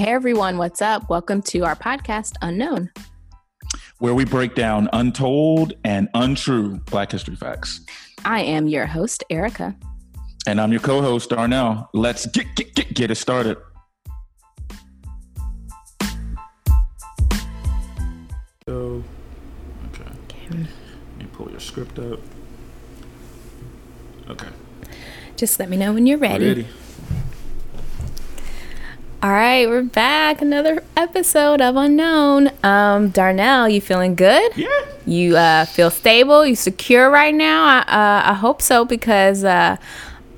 Hey everyone, what's up? Welcome to our podcast, Unknown, where we break down untold and untrue Black history facts. I am your host, Erica. And I'm your co host, Darnell. Let's get, get, get, get it started. So, okay. okay. Let me pull your script up. Okay. Just let me know when you're ready. ready. All right, we're back. Another episode of Unknown. Um, Darnell, you feeling good? Yeah. You uh, feel stable? You secure right now? I, uh, I hope so because uh,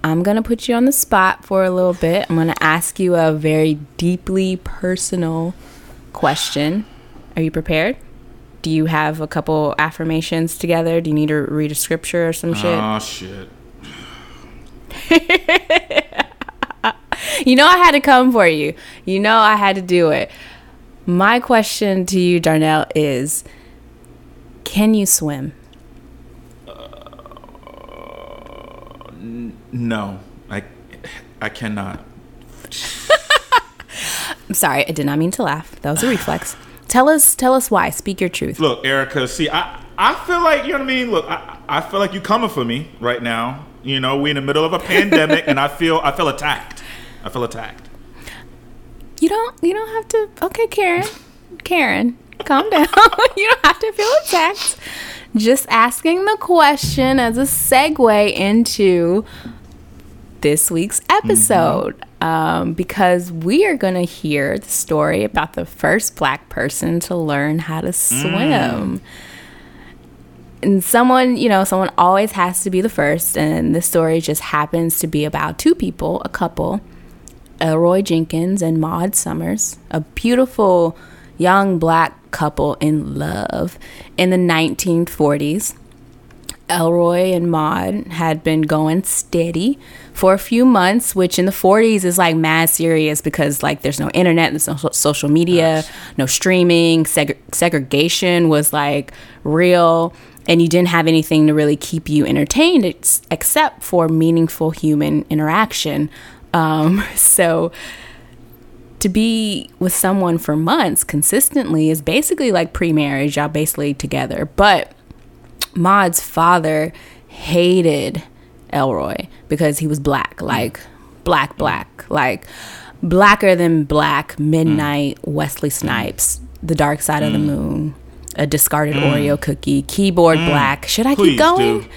I'm gonna put you on the spot for a little bit. I'm gonna ask you a very deeply personal question. Are you prepared? Do you have a couple affirmations together? Do you need to read a scripture or some shit? Oh shit. you know I had to come for you. You know I had to do it. My question to you, Darnell, is can you swim? Uh, n- no, I, I cannot. I'm sorry, I did not mean to laugh. That was a reflex. Tell us, tell us why. Speak your truth. Look, Erica. See, I, I feel like you know what I mean. Look, I, I feel like you coming for me right now. You know, we in the middle of a pandemic, and I feel, I feel attacked. I feel attacked. You don't. You don't have to. Okay, Karen. Karen, calm down. you don't have to feel attacked. Just asking the question as a segue into this week's episode. Mm-hmm. Um, because we are going to hear the story about the first black person to learn how to swim. Mm. And someone, you know, someone always has to be the first. And this story just happens to be about two people, a couple Elroy Jenkins and Maud Summers, a beautiful young black couple in love in the 1940s. Elroy and Maud had been going steady for a few months, which in the 40s is like mad serious because like there's no internet, there's no social media, no streaming, seg- segregation was like real, and you didn't have anything to really keep you entertained ex- except for meaningful human interaction. Um, so to be with someone for months consistently is basically like pre-marriage. Y'all basically together. But Maud's father hated Elroy because he was black, like black, black, like blacker than black, midnight, mm. Wesley Snipes, The Dark Side mm. of the mm. Moon, a discarded mm. Oreo cookie, keyboard mm. black. Should I Please keep going? Do.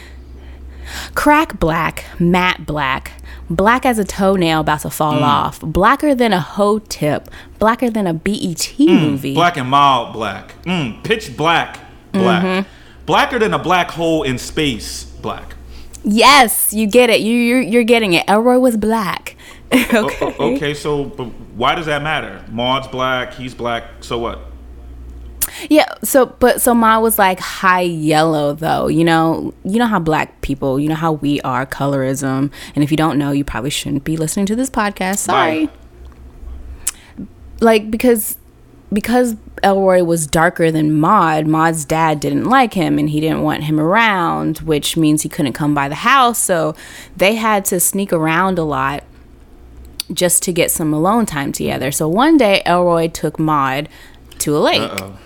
Crack black, matte black, black as a toenail about to fall mm. off, blacker than a hoe tip, blacker than a BET mm. movie. Black and mild black. Mm. Pitch black, black. Mm-hmm. Blacker than a black hole in space, black. Yes, you get it. You you're, you're getting it. Elroy was black. okay. O- okay, so why does that matter? Maud's black, he's black. So what? Yeah, so but so mine was like high yellow though. You know, you know how black people, you know how we are colorism, and if you don't know, you probably shouldn't be listening to this podcast. Sorry. Bye. Like because because Elroy was darker than Maud, Maud's dad didn't like him and he didn't want him around, which means he couldn't come by the house. So they had to sneak around a lot just to get some alone time together. So one day Elroy took Maud to a lake. Uh-oh.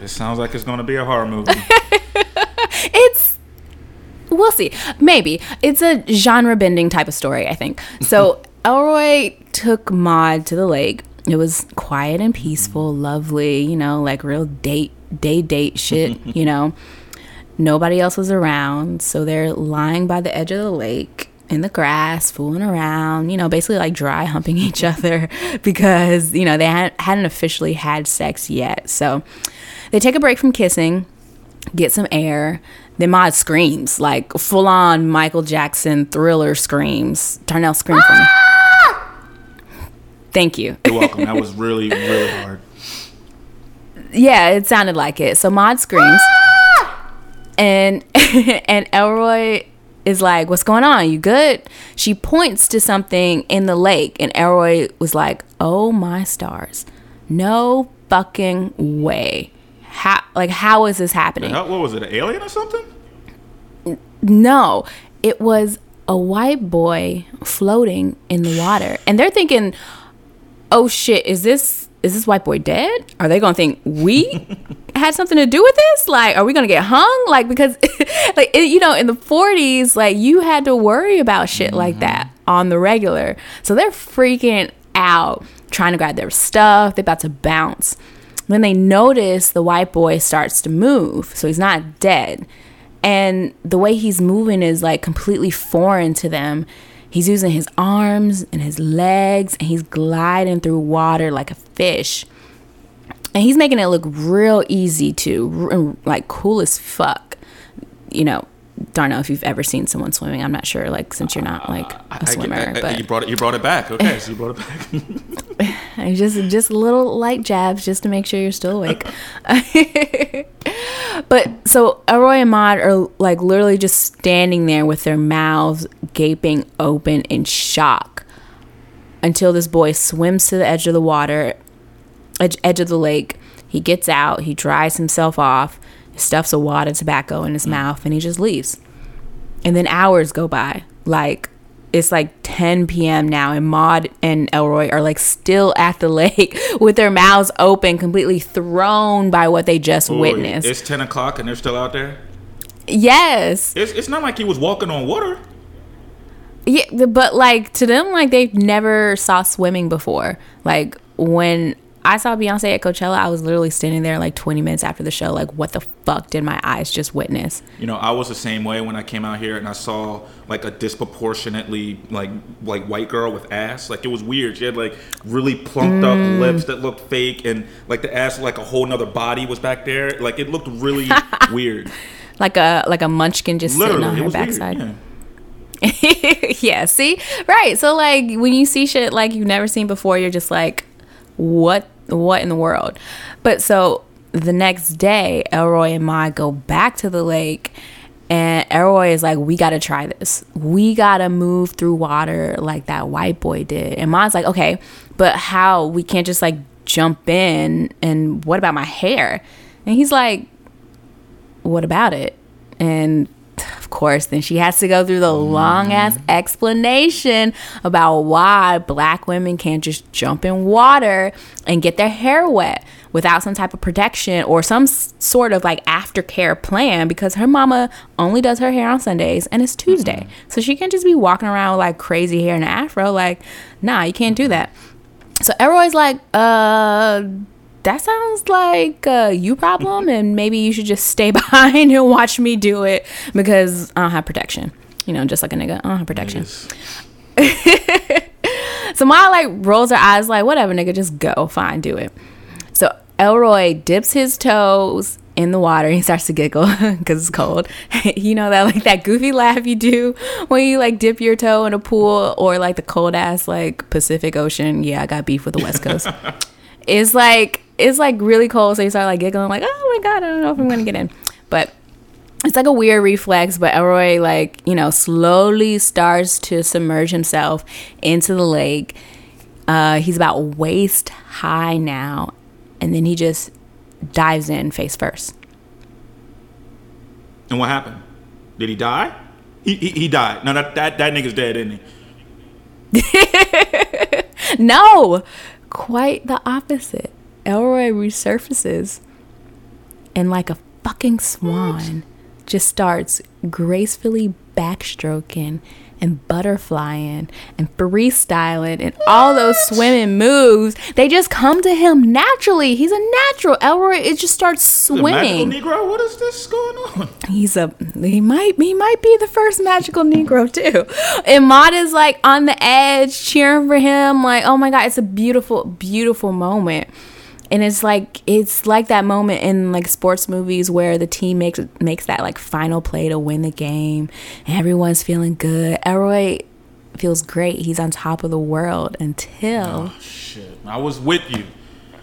It sounds like it's going to be a horror movie. it's we'll see. Maybe it's a genre bending type of story. I think so. Elroy took Maud to the lake. It was quiet and peaceful, lovely. You know, like real date day date shit. you know, nobody else was around, so they're lying by the edge of the lake in the grass, fooling around, you know, basically like dry humping each other because, you know, they hadn't, hadn't officially had sex yet. So they take a break from kissing, get some air. Then Maud screams, like full on Michael Jackson thriller screams. Darnell, scream for me. Ah! Thank you. You're welcome. That was really, really hard. Yeah, it sounded like it. So Maud screams. Ah! and and Elroy is like, "What's going on? You good?" She points to something in the lake, and Elroy was like, "Oh my stars, no fucking way! How like how is this happening?" Hell, what was it? An alien or something? No, it was a white boy floating in the water, and they're thinking, oh shit, is this is this white boy dead? Are they gonna think we had something to do with this? Like, are we gonna get hung? Like, because, like, it, you know, in the 40s, like, you had to worry about shit like mm-hmm. that on the regular. So they're freaking out, trying to grab their stuff. They're about to bounce. Then they notice the white boy starts to move. So he's not dead. And the way he's moving is like completely foreign to them. He's using his arms and his legs and he's gliding through water like a fish. And he's making it look real easy too, like cool as fuck. You know, don't know if you've ever seen someone swimming. I'm not sure, like since you're not like uh, a swimmer. I, I, I, but you brought it. You brought it back. Okay, so you brought it back. just just little light jabs just to make sure you're still awake. but so Elroy and Maud are like literally just standing there with their mouths gaping open in shock until this boy swims to the edge of the water, edge, edge of the lake. He gets out. He dries himself off stuffs a wad of tobacco in his mm. mouth and he just leaves. And then hours go by. Like it's like 10 p.m. now, and Maud and Elroy are like still at the lake with their mouths open, completely thrown by what they just Boy, witnessed. It's 10 o'clock and they're still out there? Yes. It's, it's not like he was walking on water. Yeah, but like to them, like they've never saw swimming before. Like when I saw Beyonce at Coachella. I was literally standing there like 20 minutes after the show. Like, what the fuck did my eyes just witness? You know, I was the same way when I came out here and I saw like a disproportionately like like white girl with ass. Like it was weird. She had like really plumped mm. up lips that looked fake, and like the ass like a whole nother body was back there. Like it looked really weird. Like a like a munchkin just literally, sitting on her backside. Weird, yeah. yeah, see? Right. So like when you see shit like you've never seen before, you're just like, what what in the world? But so the next day, Elroy and Maud go back to the lake and Elroy is like, we gotta try this. We gotta move through water like that white boy did. And Maud's like, okay, but how? We can't just like jump in. And what about my hair? And he's like, what about it? And of course, then she has to go through the long ass explanation about why black women can't just jump in water and get their hair wet without some type of protection or some sort of like aftercare plan because her mama only does her hair on Sundays and it's Tuesday. So she can't just be walking around with like crazy hair and afro. Like, nah, you can't do that. So Elroy's like, uh, that sounds like a you problem and maybe you should just stay behind and watch me do it because I don't have protection. You know, just like a nigga, I don't have protection. so Maya like rolls her eyes like, whatever, nigga, just go. Fine, do it. So Elroy dips his toes in the water. He starts to giggle because it's cold. you know that like that goofy laugh you do when you like dip your toe in a pool or like the cold ass like Pacific Ocean. Yeah, I got beef with the West Coast. it's like it's like really cold, so you start like giggling, like, oh my god, I don't know if I'm gonna get in. But it's like a weird reflex, but Elroy like, you know, slowly starts to submerge himself into the lake. Uh, he's about waist high now, and then he just dives in face first. And what happened? Did he die? He, he, he died. No, that, that, that nigga's dead, isn't he? no, quite the opposite. Elroy resurfaces and, like a fucking swan, just starts gracefully backstroking and butterflying and freestyling and all those swimming moves. They just come to him naturally. He's a natural. Elroy it just starts swimming. Negro, what is this going on? He's a he might he might be the first magical Negro too. And Maud is like on the edge cheering for him, like, oh my god, it's a beautiful, beautiful moment and it's like it's like that moment in like sports movies where the team makes makes that like final play to win the game. Everyone's feeling good. Elroy feels great. He's on top of the world until oh, shit. I was with you.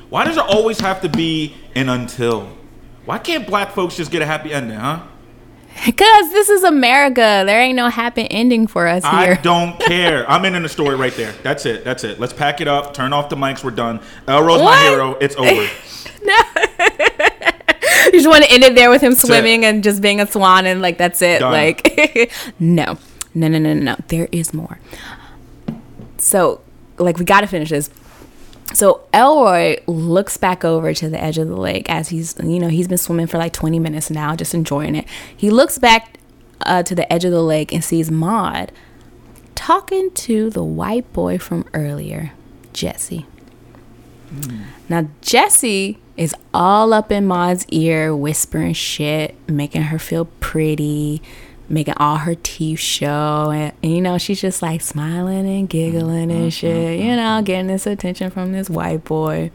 Why does it always have to be an until? Why can't black folks just get a happy ending huh because this is America. There ain't no happy ending for us here. I don't care. I'm ending the story right there. That's it. That's it. Let's pack it up. Turn off the mics. We're done. Elroy's my hero. It's over. no. you just want to end it there with him swimming and just being a swan and like that's it. Done. Like no. No, no, no, no, no. There is more. So, like we got to finish this. So Elroy looks back over to the edge of the lake as he's, you know, he's been swimming for like 20 minutes now, just enjoying it. He looks back uh, to the edge of the lake and sees Maud talking to the white boy from earlier, Jesse. Mm. Now, Jesse is all up in Maud's ear, whispering shit, making her feel pretty, making all her teeth show. And, and, you know, she's just like smiling and giggling and mm-hmm, shit, you mm-hmm, know, mm-hmm. getting this attention from this white boy.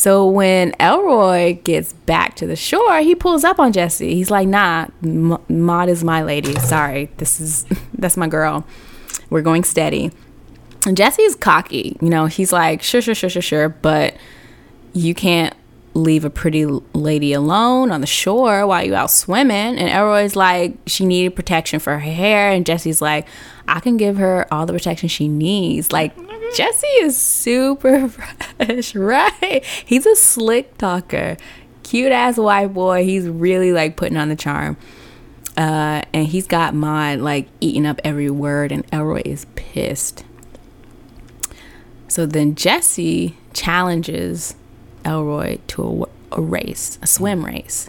So when Elroy gets back to the shore, he pulls up on Jesse. He's like, "Nah, M- Maud is my lady. Sorry, this is that's my girl. We're going steady." And Jesse's cocky. You know, he's like, "Sure, sure, sure, sure, sure," but you can't leave a pretty lady alone on the shore while you out swimming. And Elroy's like, she needed protection for her hair. And Jesse's like, I can give her all the protection she needs. Like, Jesse is super fresh, right? He's a slick talker, cute ass white boy. He's really like putting on the charm. Uh, and he's got Maud like eating up every word, and Elroy is pissed. So then Jesse challenges Elroy to a, a race, a swim race.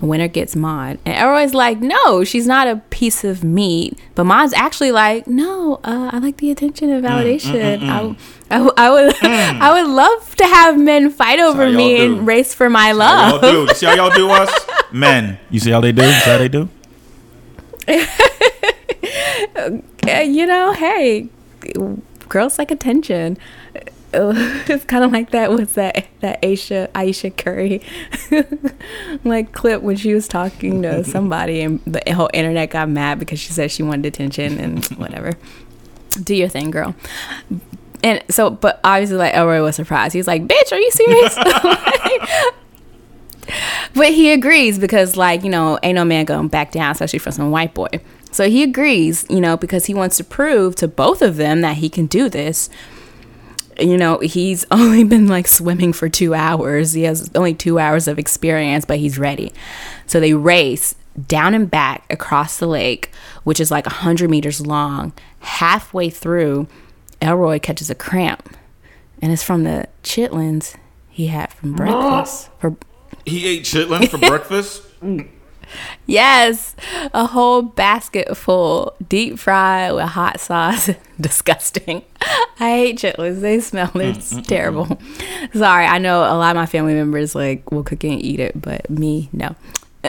The winner gets Maud. And Elroy's like, no, she's not a piece of meat. But Maud's actually like, no, uh, I like the attention and mm, validation. Mm, mm, mm, I, I, I, would, mm. I would love to have men fight over me and race for my love. Y'all do. See how y'all do us, men. You see how they do? See how they do? you know, hey, girls like attention. it's kind of like that was that that Aisha Ayesha Curry like clip when she was talking to somebody and the whole internet got mad because she said she wanted attention and whatever. Do your thing, girl. And so, but obviously, like Elroy was surprised. He's like, "Bitch, are you serious?" but he agrees because, like, you know, ain't no man going back down, especially for some white boy. So he agrees, you know, because he wants to prove to both of them that he can do this you know, he's only been like swimming for two hours. He has only two hours of experience, but he's ready. So they race down and back across the lake, which is like 100 meters long. Halfway through, Elroy catches a cramp, and it's from the chitlins he had from breakfast. For- he ate chitlins for breakfast? Mm. Yes, a whole basket full, deep fried with hot sauce. Disgusting. I hate chitlins. They smell. They're mm, mm, mm terrible. Mm. Sorry, I know a lot of my family members like will cook and eat it, but me, no.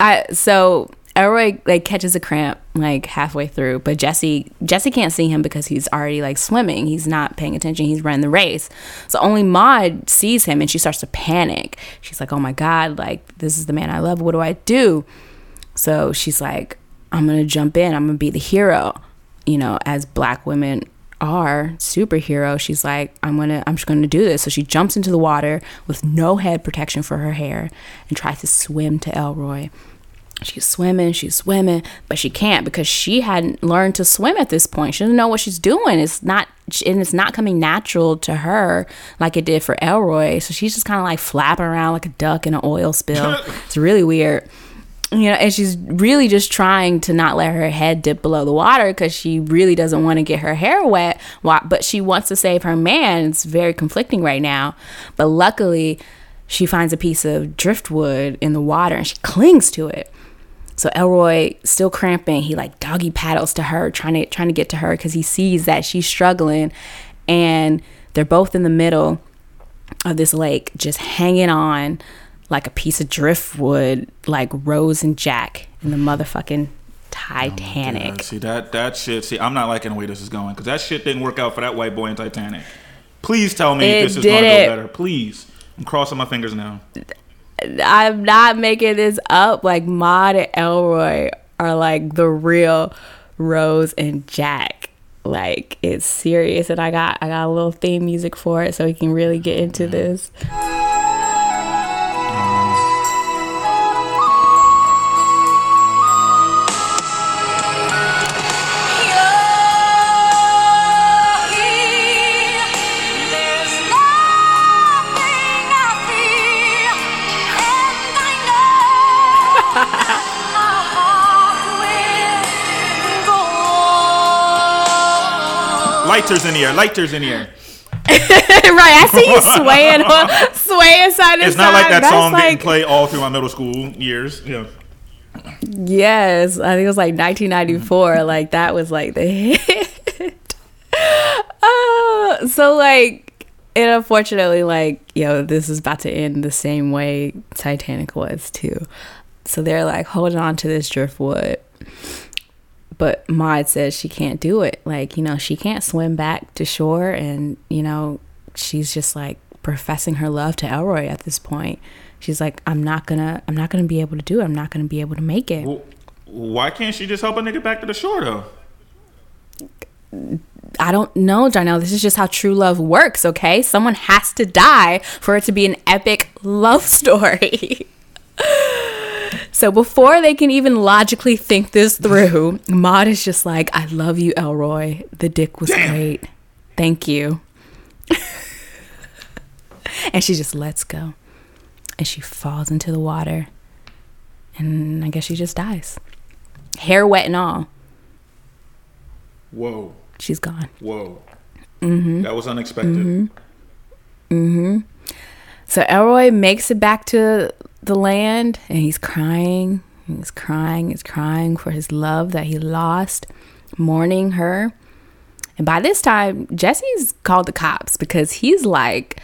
I so Elroy like catches a cramp like halfway through, but Jesse Jesse can't see him because he's already like swimming. He's not paying attention. He's running the race. So only Maud sees him and she starts to panic. She's like, "Oh my god, like this is the man I love. What do I do?" So she's like, "I'm going to jump in. I'm going to be the hero." You know, as black women are superhero, she's like, I'm gonna I'm just gonna do this. So she jumps into the water with no head protection for her hair and tries to swim to Elroy she's swimming, she's swimming, but she can't because she hadn't learned to swim at this point. She doesn't know what she's doing. It's not and it's not coming natural to her like it did for Elroy. So she's just kind of like flapping around like a duck in an oil spill. it's really weird. You know, and she's really just trying to not let her head dip below the water because she really doesn't want to get her hair wet. But she wants to save her man. It's very conflicting right now. But luckily, she finds a piece of driftwood in the water and she clings to it so Elroy, still cramping, he like doggy paddles to her, trying to trying to get to her because he sees that she's struggling, and they're both in the middle of this lake, just hanging on like a piece of driftwood, like Rose and Jack in the motherfucking oh Titanic. Oh see that that shit. See, I'm not liking the way this is going because that shit didn't work out for that white boy in Titanic. Please tell me it this is gonna go better. Please, I'm crossing my fingers now. I'm not making this up. Like Maud and Elroy are like the real Rose and Jack. Like it's serious, and I got I got a little theme music for it, so we can really get into this. Lighters in here. Lighters in here. right, I see you swaying, swaying side to It's side. not like that That's song didn't play all through my middle school years. Yeah. Yes, I think it was like 1994. Like that was like the hit. uh, so like, and unfortunately, like yo, this is about to end the same way Titanic was too. So they're like holding on to this driftwood. But Maud says she can't do it. Like, you know, she can't swim back to shore and, you know, she's just like professing her love to Elroy at this point. She's like, I'm not gonna I'm not gonna be able to do it. I'm not gonna be able to make it. Well, why can't she just help a nigga back to the shore though? I don't know, Darnell. This is just how true love works, okay? Someone has to die for it to be an epic love story. So before they can even logically think this through, Maud is just like, I love you, Elroy. The dick was Damn. great. Thank you. and she just lets go. And she falls into the water. And I guess she just dies. Hair wet and all. Whoa, She's gone. whoa. Mm-hmm. That was unexpected. Mhm. So Elroy makes it back to the land and he's crying. He's crying, he's crying for his love that he lost, mourning her. And by this time, Jesse's called the cops because he's like,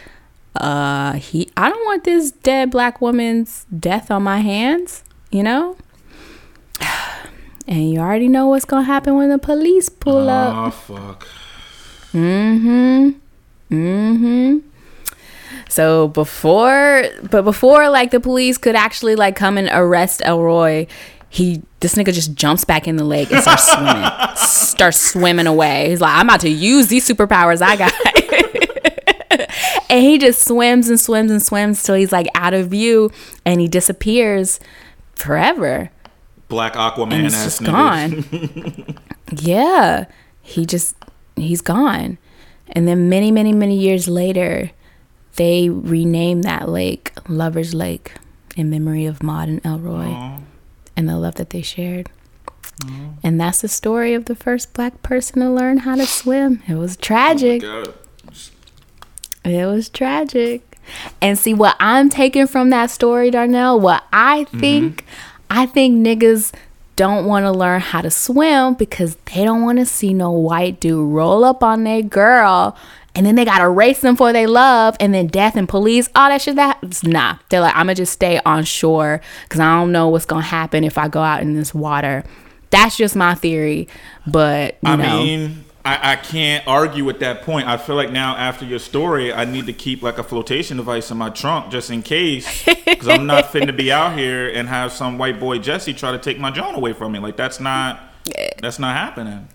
uh, he I don't want this dead black woman's death on my hands, you know? And you already know what's gonna happen when the police pull up. Oh fuck. Mm-hmm. Mm-hmm. So before but before like the police could actually like come and arrest Elroy, he this nigga just jumps back in the lake and starts swimming. starts swimming away. He's like, I'm about to use these superpowers I got. and he just swims and swims and swims till he's like out of view and he disappears forever. Black Aquaman And ass just niggas. gone. yeah, he just he's gone. And then many, many, many years later, they renamed that lake Lover's Lake in memory of Maud and Elroy Aw. and the love that they shared. And that's the story of the first black person to learn how to swim. It was tragic. Oh God. It was tragic. And see what I'm taking from that story, Darnell, what I mm-hmm. think, I think niggas don't want to learn how to swim because they don't want to see no white dude roll up on their girl and then they gotta race them for they love and then death and police, all that shit that's nah. They're like, I'ma just stay on shore because I don't know what's gonna happen if I go out in this water. That's just my theory. But you I know mean, I, I can't argue with that point. I feel like now after your story, I need to keep like a flotation device in my trunk just in case, because I'm not fitting to be out here and have some white boy Jesse try to take my John away from me. Like that's not that's not happening.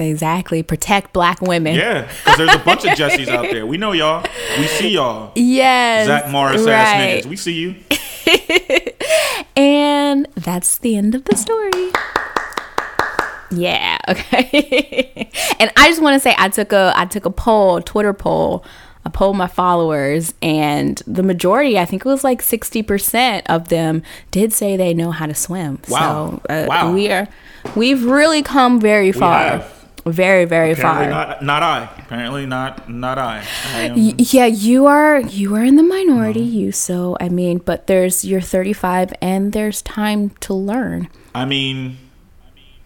Exactly. Protect black women. Yeah, because there's a bunch of Jessies out there. We know y'all. We see y'all. Yes. Zach Morris ass right. niggas. We see you. And that's the end of the story. Yeah, okay. and I just want to say I took a I took a poll, Twitter poll. I polled my followers and the majority, I think it was like 60% of them did say they know how to swim. Wow. So, uh, Wow. we are we've really come very far. Very very Apparently far. not, not I. Apparently not not I. I am- yeah, you are you are in the minority, you so I mean, but there's you're 35 and there's time to learn. I mean,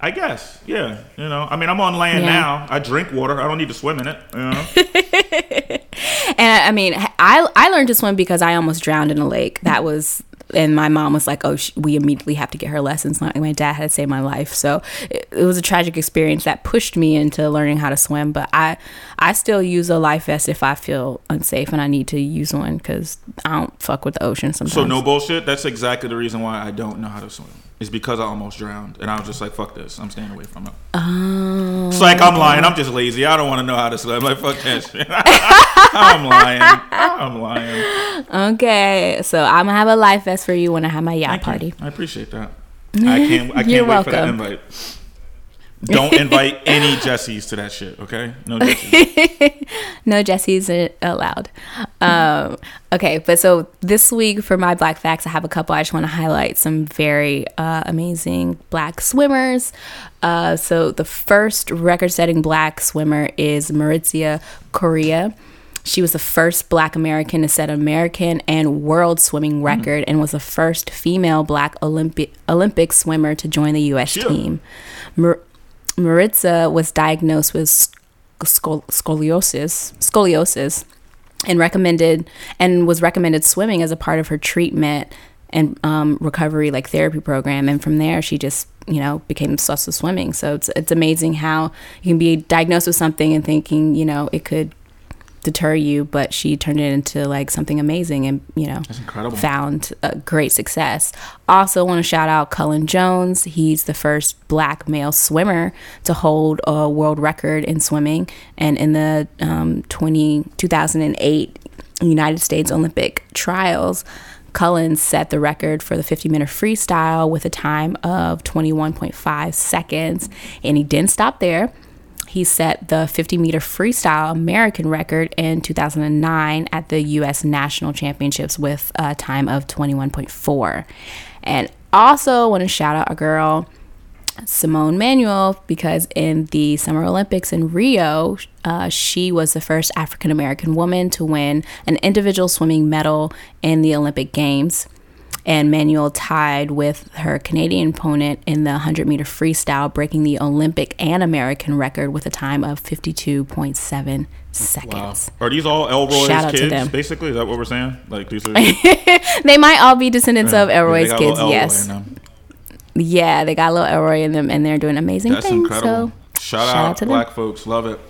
I guess, yeah. You know, I mean, I'm on land Yeah. now. I drink water. I don't need to swim in it. You know, And I, I mean, I I learned to swim because I almost drowned in a lake. That was, and my mom was like, "Oh, sh- we immediately have to get her lessons." My, my dad had to save my life, so it, it was a tragic experience that pushed me into learning how to swim. But I I still use a life vest if I feel unsafe and I need to use one because I don't fuck with the ocean sometimes. so no bullshit. That's exactly the reason why I don't know how to swim. It's because I almost drowned, and I was just like, "Fuck this! I'm staying away from it." Oh. It's like I'm lying. I'm just lazy. I don't want to know how to swim. Like fuck that shit. I'm lying. I'm lying. Okay, so I'm gonna have a life vest for you when I have my yacht party. I appreciate that. I can't. I can't You're wait for that welcome. invite. Don't invite any Jessies to that shit. Okay? No Jessies. No Jesse's uh, allowed. Um, okay, but so this week for my black facts, I have a couple. I just want to highlight some very uh, amazing black swimmers. Uh, so the first record-setting black swimmer is Maritza Correia. She was the first Black American to set American and world swimming record, and was the first female Black Olympic Olympic swimmer to join the U.S. Yeah. team. Mar- Maritza was diagnosed with scol- scoliosis, scoliosis, and recommended and was recommended swimming as a part of her treatment and um, recovery like therapy program. And from there, she just you know became obsessed with swimming. So it's it's amazing how you can be diagnosed with something and thinking you know it could deter you, but she turned it into like something amazing and you know That's incredible. found a great success. Also, want to shout out Cullen Jones. He's the first black male swimmer to hold a world record in swimming, and in the um, 20, 2008 United States Olympic trials. Cullen set the record for the 50 minute freestyle with a time of 21.5 seconds, and he didn't stop there. He set the 50 meter freestyle American record in 2009 at the U.S. National Championships with a time of 21.4. And also want to shout out a girl, Simone Manuel, because in the Summer Olympics in Rio, uh, she was the first African American woman to win an individual swimming medal in the Olympic Games and Manuel tied with her Canadian opponent in the 100 meter freestyle, breaking the Olympic and American record with a time of 52.7 Wow. seconds. Are these all Elroy's Shout out to kids? them. Basically, is that what we're saying? Like these are. They might all be descendants of Elroy's kids, Elroy yes. Yeah, they got a little Elroy in them and they're doing amazing That's things. incredible. So, shout, shout out, out to them. black folks. Love it.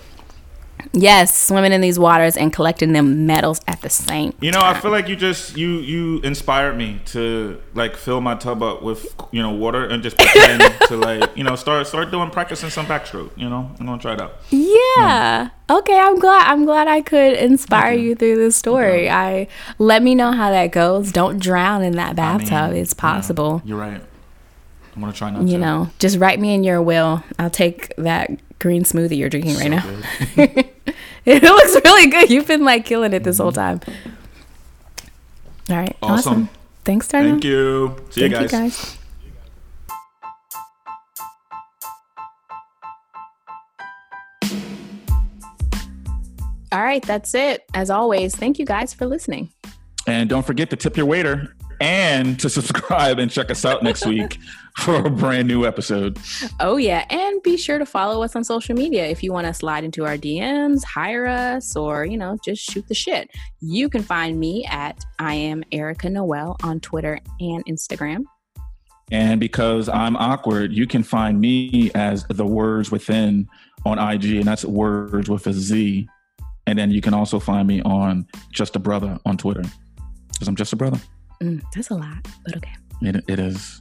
Yes, swimming in these waters and collecting them medals at the same You know, I feel like you just you you inspired me to like fill my tub up with you know water and just pretend to like you know start start doing practicing some backstroke. You know, I'm gonna try it out. Yeah. Hmm. Okay, I'm glad I'm glad I could inspire you through this story. I let me know how that goes. Don't drown in that I mean, bathtub. it's possible. you're right. I'm gonna try not You to. know, just write me in your will. I'll take that green smoothie you're drinking right now. good. it looks really good. You've been like killing it this whole mm-hmm. time. All right. Awesome. Awesome. Thanks, Darnell. Thank you. See Thank you guys. you guys. All right, that's it. As always, thank you guys for listening. And don't forget to tip your waiter and to subscribe and check us out next week for a brand new episode. Oh, yeah. And be sure to follow us on social media if you want to slide into our DMs, hire us, or, you know, just shoot the shit. You can find me at I am Erica Noel on Twitter and Instagram. And because I'm awkward, you can find me as the words within on IG, and that's words with a Z. And then you can also find me on Just a Brother on Twitter. Because I'm just a brother. Mm, that's a lot, but okay. It, it is.